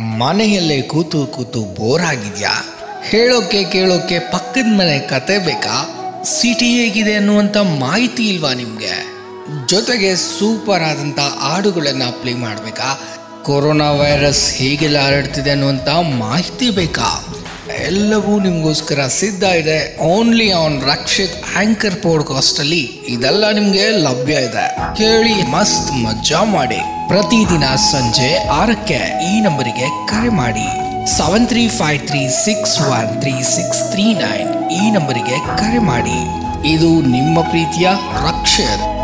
ಮನೆಯಲ್ಲೇ ಕೂತು ಕೂತು ಬೋರ್ ಆಗಿದ್ಯಾ ಹೇಳೋಕೆ ಕೇಳೋಕೆ ಪಕ್ಕದ ಮನೆ ಕತೆ ಬೇಕಾ? ಸಿಟಿ ಹೇಗಿದೆ ಅನ್ನುವಂಥ ಮಾಹಿತಿ ಇಲ್ವಾ ನಿಮಗೆ? ಜೊತೆಗೆ ಸೂಪರ್ ಆದಂಥ ಹಾಡುಗಳನ್ನು ಪ್ಲೇ ಮಾಡಬೇಕಾ? ಕೊರೋನಾ ವೈರಸ್ ಹೇಗೆಲ್ಲ ಹರಡ್ತಿದೆ ಅನ್ನುವಂಥ ಮಾಹಿತಿ ಬೇಕಾ? ಎಲ್ಲವೂ ನಿಮಗೋಸ್ಕರ ಸಿದ್ಧ ಇದೆ. Only on Rakshit anchor podcast ಅಲ್ಲಿ ಇದೆಲ್ಲ ನಿಮಗೆ ಲಭ್ಯ ಇದೆ. ಕೇಳಿ, ಮಸ್ತ್ ಮಜಾ ಮಾಡಿ. ಪ್ರತಿದಿನ ಸಂಜೆ ಆರಕ್ಕೆ ಈ ನಂಬರಿಗೆ ಕರೆ ಮಾಡಿ. Seven three five three six one three six three nine ಈ ನಂಬರಿಗೆ ಕರೆ ಮಾಡಿ. ಇದು ನಿಮ್ಮ ಪ್ರೀತಿಯ ರಕ್ಷಿತ್.